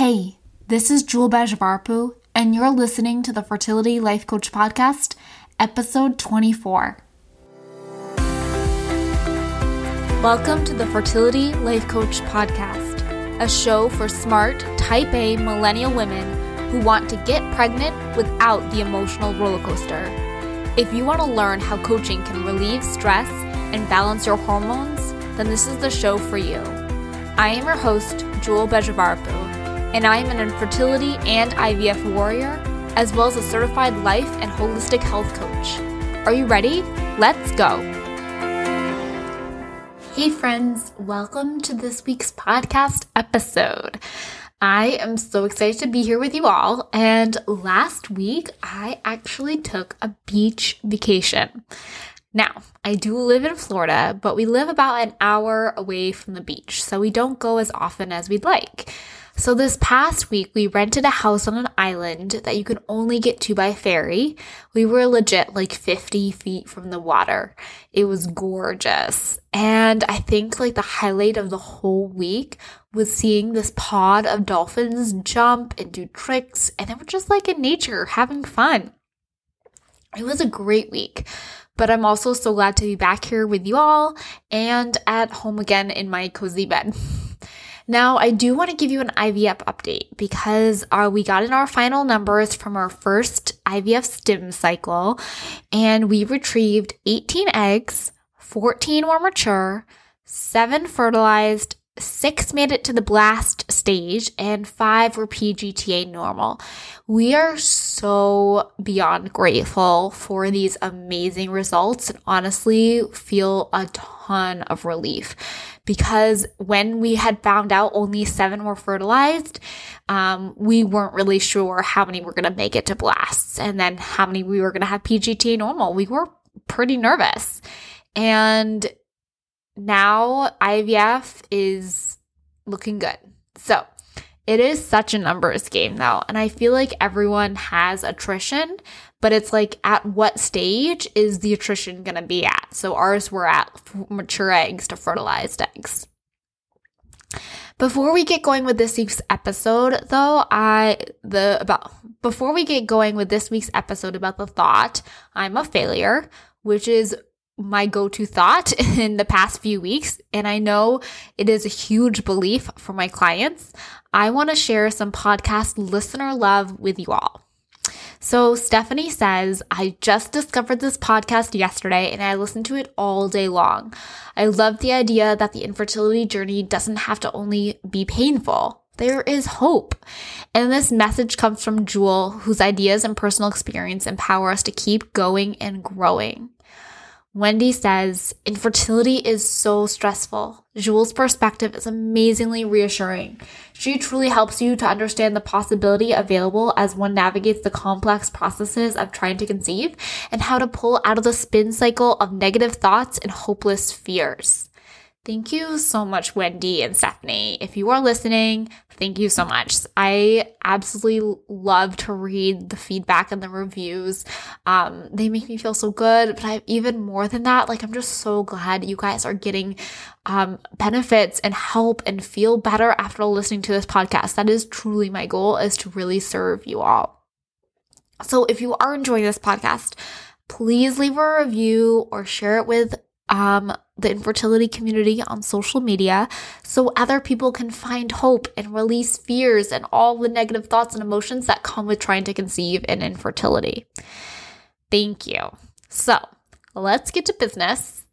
Hey, this is Jewel Bajvarpu, and you're listening to the Fertility Life Coach Podcast, episode 24. Welcome to the Fertility Life Coach Podcast, a show for smart, type A millennial women who want to get pregnant without the emotional roller coaster. If you want to learn how coaching can relieve stress and balance your hormones, then this is the show for you. I am your host, Jewel Bejavarapu, and I am an infertility and IVF warrior, as well as a certified life and holistic health coach. Are you ready? Let's go! Hey, friends, welcome to this week's podcast episode. I am so excited to be here with you all. And last week, I actually took a beach vacation. Now, I do live in Florida, but we live about an hour away from the beach, so we don't go as often as we'd like. So this past week, we rented a house on an island that you can only get to by ferry. We were legit like 50 feet from the water. It was gorgeous. And I think like the highlight of the whole week was seeing this pod of dolphins jump and do tricks. And they were just like in nature having fun. It was a great week but I'm also so glad to be back here with you all and at home again in my cozy bed. Now, I do want to give you an IVF update because uh, we got in our final numbers from our first IVF stim cycle and we retrieved 18 eggs, 14 were mature, 7 fertilized, six made it to the blast stage, and five were PGTA normal. We are so beyond grateful for these amazing results and honestly feel a ton of relief because when we had found out only seven were fertilized, um, we weren't really sure how many were going to make it to blasts and then how many we were going to have PGTA normal. We were pretty nervous. And now IVF is looking good. So it is such a numbers game though. And I feel like everyone has attrition, but it's like at what stage is the attrition going to be at? So ours were at mature eggs to fertilized eggs. Before we get going with this week's episode, though, I the about before we get going with this week's episode about the thought I'm a failure, which is my go to thought in the past few weeks. And I know it is a huge belief for my clients. I want to share some podcast listener love with you all. So, Stephanie says, I just discovered this podcast yesterday and I listened to it all day long. I love the idea that the infertility journey doesn't have to only be painful. There is hope. And this message comes from Jewel, whose ideas and personal experience empower us to keep going and growing. Wendy says, infertility is so stressful. Jules' perspective is amazingly reassuring. She truly helps you to understand the possibility available as one navigates the complex processes of trying to conceive and how to pull out of the spin cycle of negative thoughts and hopeless fears. Thank you so much, Wendy and Stephanie. If you are listening, thank you so much. I absolutely love to read the feedback and the reviews. Um, they make me feel so good, but I've even more than that, like I'm just so glad you guys are getting um, benefits and help and feel better after listening to this podcast. That is truly my goal is to really serve you all. So if you are enjoying this podcast, please leave a review or share it with um, the infertility community on social media so other people can find hope and release fears and all the negative thoughts and emotions that come with trying to conceive in infertility. Thank you. So let's get to business.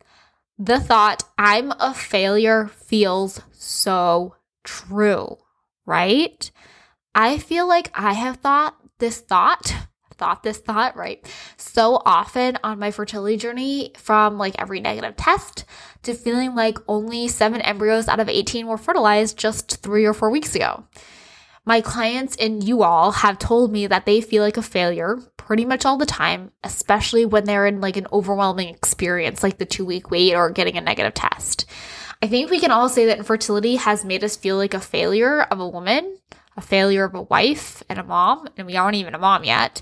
The thought, I'm a failure, feels so true, right? I feel like I have thought this thought thought this thought, right? So often on my fertility journey, from like every negative test to feeling like only seven embryos out of 18 were fertilized just three or four weeks ago. My clients and you all have told me that they feel like a failure pretty much all the time, especially when they're in like an overwhelming experience like the two week wait or getting a negative test. I think we can all say that infertility has made us feel like a failure of a woman, a failure of a wife and a mom, and we aren't even a mom yet.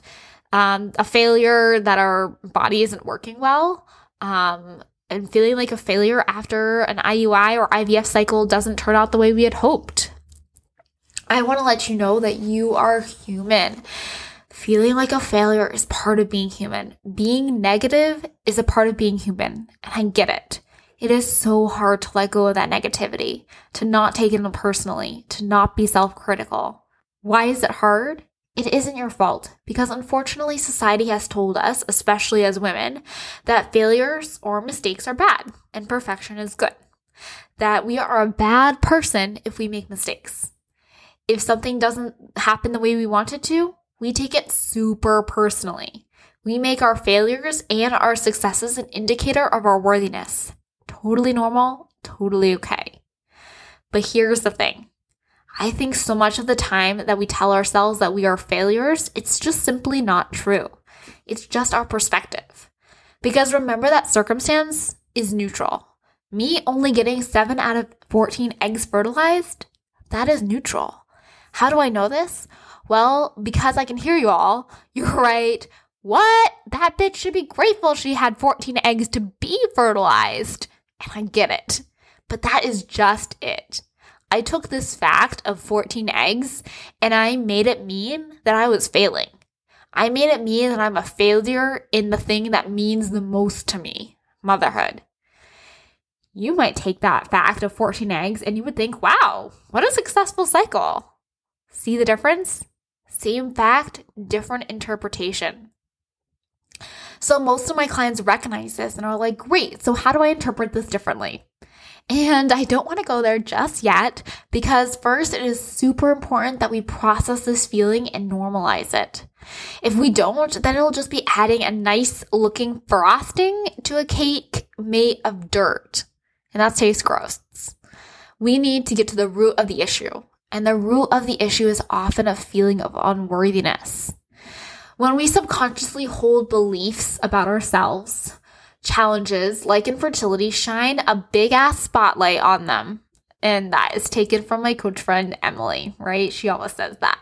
Um, a failure that our body isn't working well, um, and feeling like a failure after an IUI or IVF cycle doesn't turn out the way we had hoped. I want to let you know that you are human. Feeling like a failure is part of being human. Being negative is a part of being human, and I get it. It is so hard to let go of that negativity, to not take it personally, to not be self critical. Why is it hard? It isn't your fault because unfortunately society has told us, especially as women, that failures or mistakes are bad and perfection is good. That we are a bad person if we make mistakes. If something doesn't happen the way we want it to, we take it super personally. We make our failures and our successes an indicator of our worthiness. Totally normal, totally okay. But here's the thing I think so much of the time that we tell ourselves that we are failures, it's just simply not true. It's just our perspective. Because remember that circumstance is neutral. Me only getting 7 out of 14 eggs fertilized, that is neutral. How do I know this? Well, because I can hear you all. You're right. What? That bitch should be grateful she had 14 eggs to be fertilized. And I get it. But that is just it. I took this fact of 14 eggs and I made it mean that I was failing. I made it mean that I'm a failure in the thing that means the most to me motherhood. You might take that fact of 14 eggs and you would think, wow, what a successful cycle. See the difference? Same fact, different interpretation. So most of my clients recognize this and are like, great, so how do I interpret this differently? And I don't want to go there just yet because first it is super important that we process this feeling and normalize it. If we don't, then it'll just be adding a nice looking frosting to a cake made of dirt. And that tastes gross. We need to get to the root of the issue. And the root of the issue is often a feeling of unworthiness. When we subconsciously hold beliefs about ourselves, challenges like infertility shine a big ass spotlight on them. And that is taken from my coach friend Emily, right? She always says that.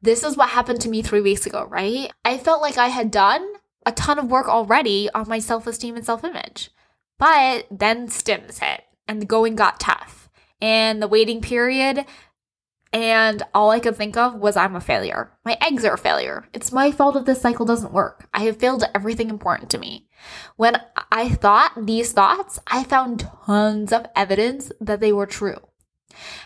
This is what happened to me three weeks ago, right? I felt like I had done a ton of work already on my self esteem and self image. But then stims hit and the going got tough. And the waiting period and all I could think of was I'm a failure. My eggs are a failure. It's my fault if this cycle doesn't work. I have failed everything important to me. When I thought these thoughts, I found tons of evidence that they were true.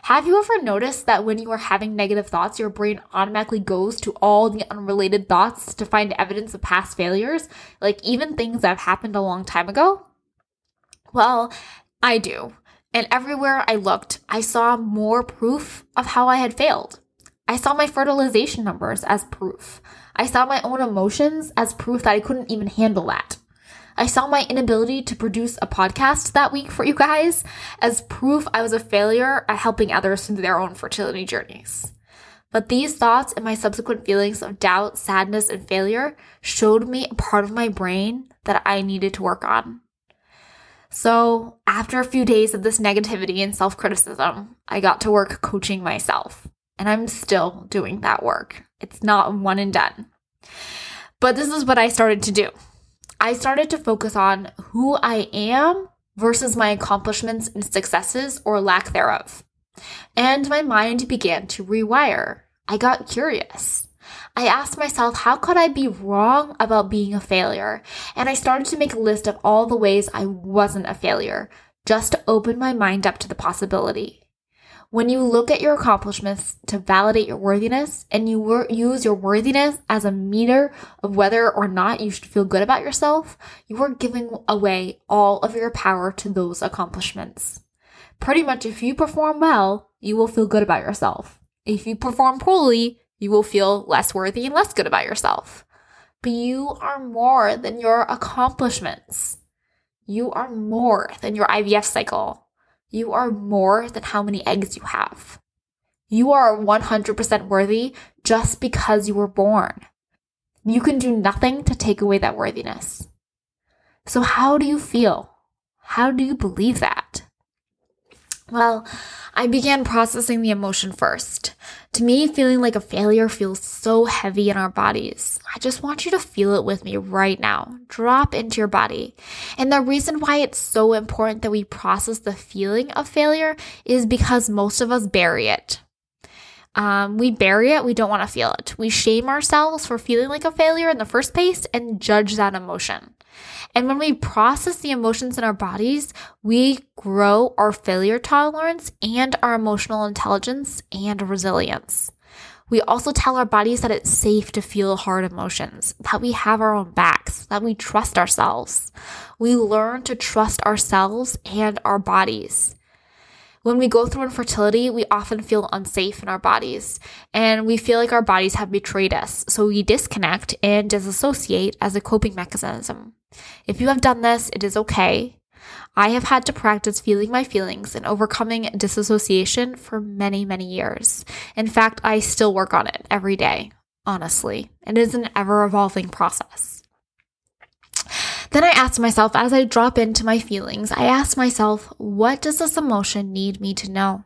Have you ever noticed that when you are having negative thoughts, your brain automatically goes to all the unrelated thoughts to find evidence of past failures? Like even things that have happened a long time ago? Well, I do. And everywhere I looked, I saw more proof of how I had failed. I saw my fertilization numbers as proof. I saw my own emotions as proof that I couldn't even handle that. I saw my inability to produce a podcast that week for you guys as proof I was a failure at helping others through their own fertility journeys. But these thoughts and my subsequent feelings of doubt, sadness, and failure showed me a part of my brain that I needed to work on. So, after a few days of this negativity and self criticism, I got to work coaching myself. And I'm still doing that work. It's not one and done. But this is what I started to do I started to focus on who I am versus my accomplishments and successes or lack thereof. And my mind began to rewire. I got curious. I asked myself, how could I be wrong about being a failure? And I started to make a list of all the ways I wasn't a failure, just to open my mind up to the possibility. When you look at your accomplishments to validate your worthiness and you wor- use your worthiness as a meter of whether or not you should feel good about yourself, you are giving away all of your power to those accomplishments. Pretty much, if you perform well, you will feel good about yourself. If you perform poorly, you will feel less worthy and less good about yourself. But you are more than your accomplishments. You are more than your IVF cycle. You are more than how many eggs you have. You are 100% worthy just because you were born. You can do nothing to take away that worthiness. So, how do you feel? How do you believe that? Well, I began processing the emotion first. To me, feeling like a failure feels so heavy in our bodies. I just want you to feel it with me right now. Drop into your body. And the reason why it's so important that we process the feeling of failure is because most of us bury it. Um, we bury it, we don't want to feel it. We shame ourselves for feeling like a failure in the first place and judge that emotion. And when we process the emotions in our bodies, we grow our failure tolerance and our emotional intelligence and resilience. We also tell our bodies that it's safe to feel hard emotions, that we have our own backs, that we trust ourselves. We learn to trust ourselves and our bodies. When we go through infertility, we often feel unsafe in our bodies and we feel like our bodies have betrayed us. So we disconnect and disassociate as a coping mechanism. If you have done this, it is okay. I have had to practice feeling my feelings and overcoming disassociation for many, many years. In fact, I still work on it every day, honestly. It is an ever evolving process. Then I asked myself, as I drop into my feelings, I ask myself, what does this emotion need me to know?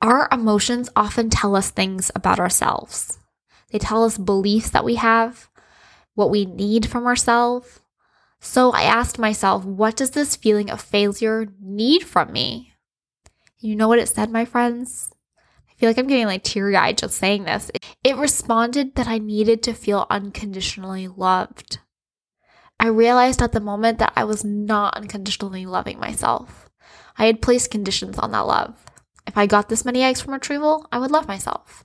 Our emotions often tell us things about ourselves. They tell us beliefs that we have, what we need from ourselves. So I asked myself, what does this feeling of failure need from me? You know what it said, my friends? I feel like I'm getting like teary eyed just saying this. It responded that I needed to feel unconditionally loved. I realized at the moment that I was not unconditionally loving myself. I had placed conditions on that love. If I got this many eggs from retrieval, I would love myself.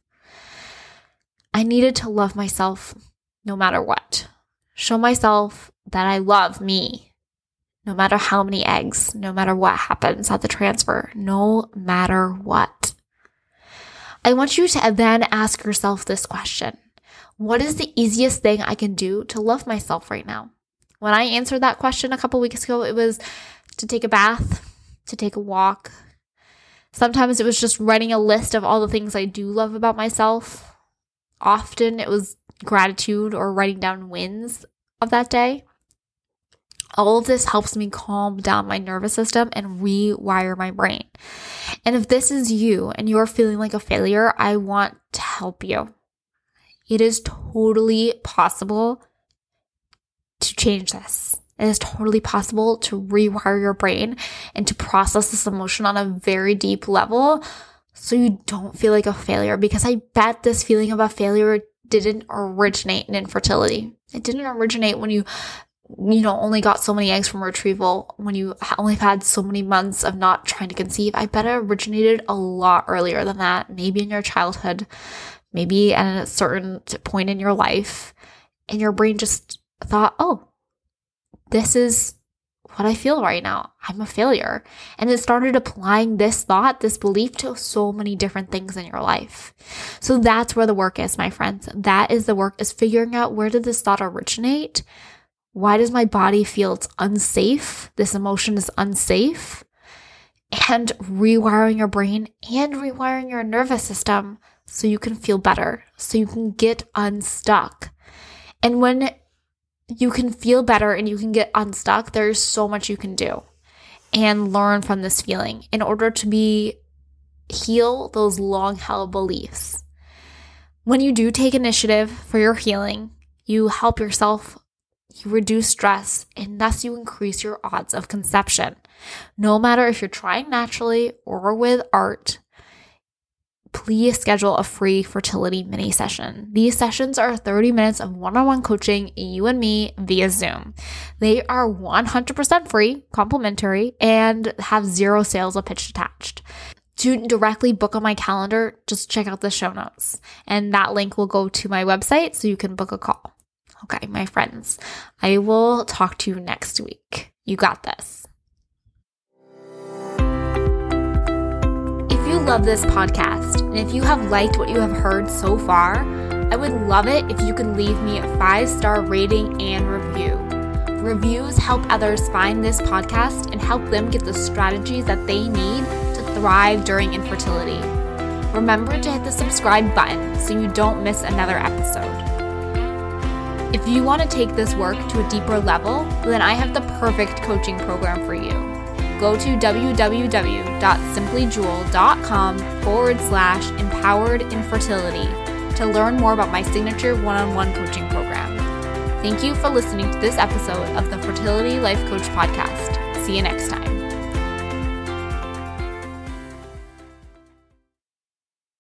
I needed to love myself no matter what. Show myself that I love me no matter how many eggs, no matter what happens at the transfer, no matter what. I want you to then ask yourself this question What is the easiest thing I can do to love myself right now? When I answered that question a couple weeks ago, it was to take a bath, to take a walk. Sometimes it was just writing a list of all the things I do love about myself. Often it was gratitude or writing down wins of that day. All of this helps me calm down my nervous system and rewire my brain. And if this is you and you're feeling like a failure, I want to help you. It is totally possible change this. It is totally possible to rewire your brain and to process this emotion on a very deep level so you don't feel like a failure. Because I bet this feeling of a failure didn't originate in infertility. It didn't originate when you, you know, only got so many eggs from retrieval, when you only had so many months of not trying to conceive. I bet it originated a lot earlier than that, maybe in your childhood, maybe at a certain point in your life. And your brain just thought, oh, this is what I feel right now. I'm a failure. And it started applying this thought, this belief to so many different things in your life. So that's where the work is, my friends. That is the work is figuring out where did this thought originate? Why does my body feel it's unsafe? This emotion is unsafe. And rewiring your brain and rewiring your nervous system so you can feel better, so you can get unstuck. And when you can feel better and you can get unstuck, there's so much you can do and learn from this feeling in order to be heal those long held beliefs. When you do take initiative for your healing, you help yourself, you reduce stress, and thus you increase your odds of conception. No matter if you're trying naturally or with art, please schedule a free fertility mini session. These sessions are 30 minutes of one on one coaching, you and me via Zoom. They are 100% free, complimentary, and have zero sales or pitch attached. To directly book on my calendar, just check out the show notes, and that link will go to my website so you can book a call. Okay, my friends, I will talk to you next week. You got this. Love this podcast, and if you have liked what you have heard so far, I would love it if you could leave me a five star rating and review. Reviews help others find this podcast and help them get the strategies that they need to thrive during infertility. Remember to hit the subscribe button so you don't miss another episode. If you want to take this work to a deeper level, then I have the perfect coaching program for you go to www.simplyjewel.com forward slash empowered infertility to learn more about my signature one on one coaching program. Thank you for listening to this episode of the Fertility Life Coach Podcast. See you next time.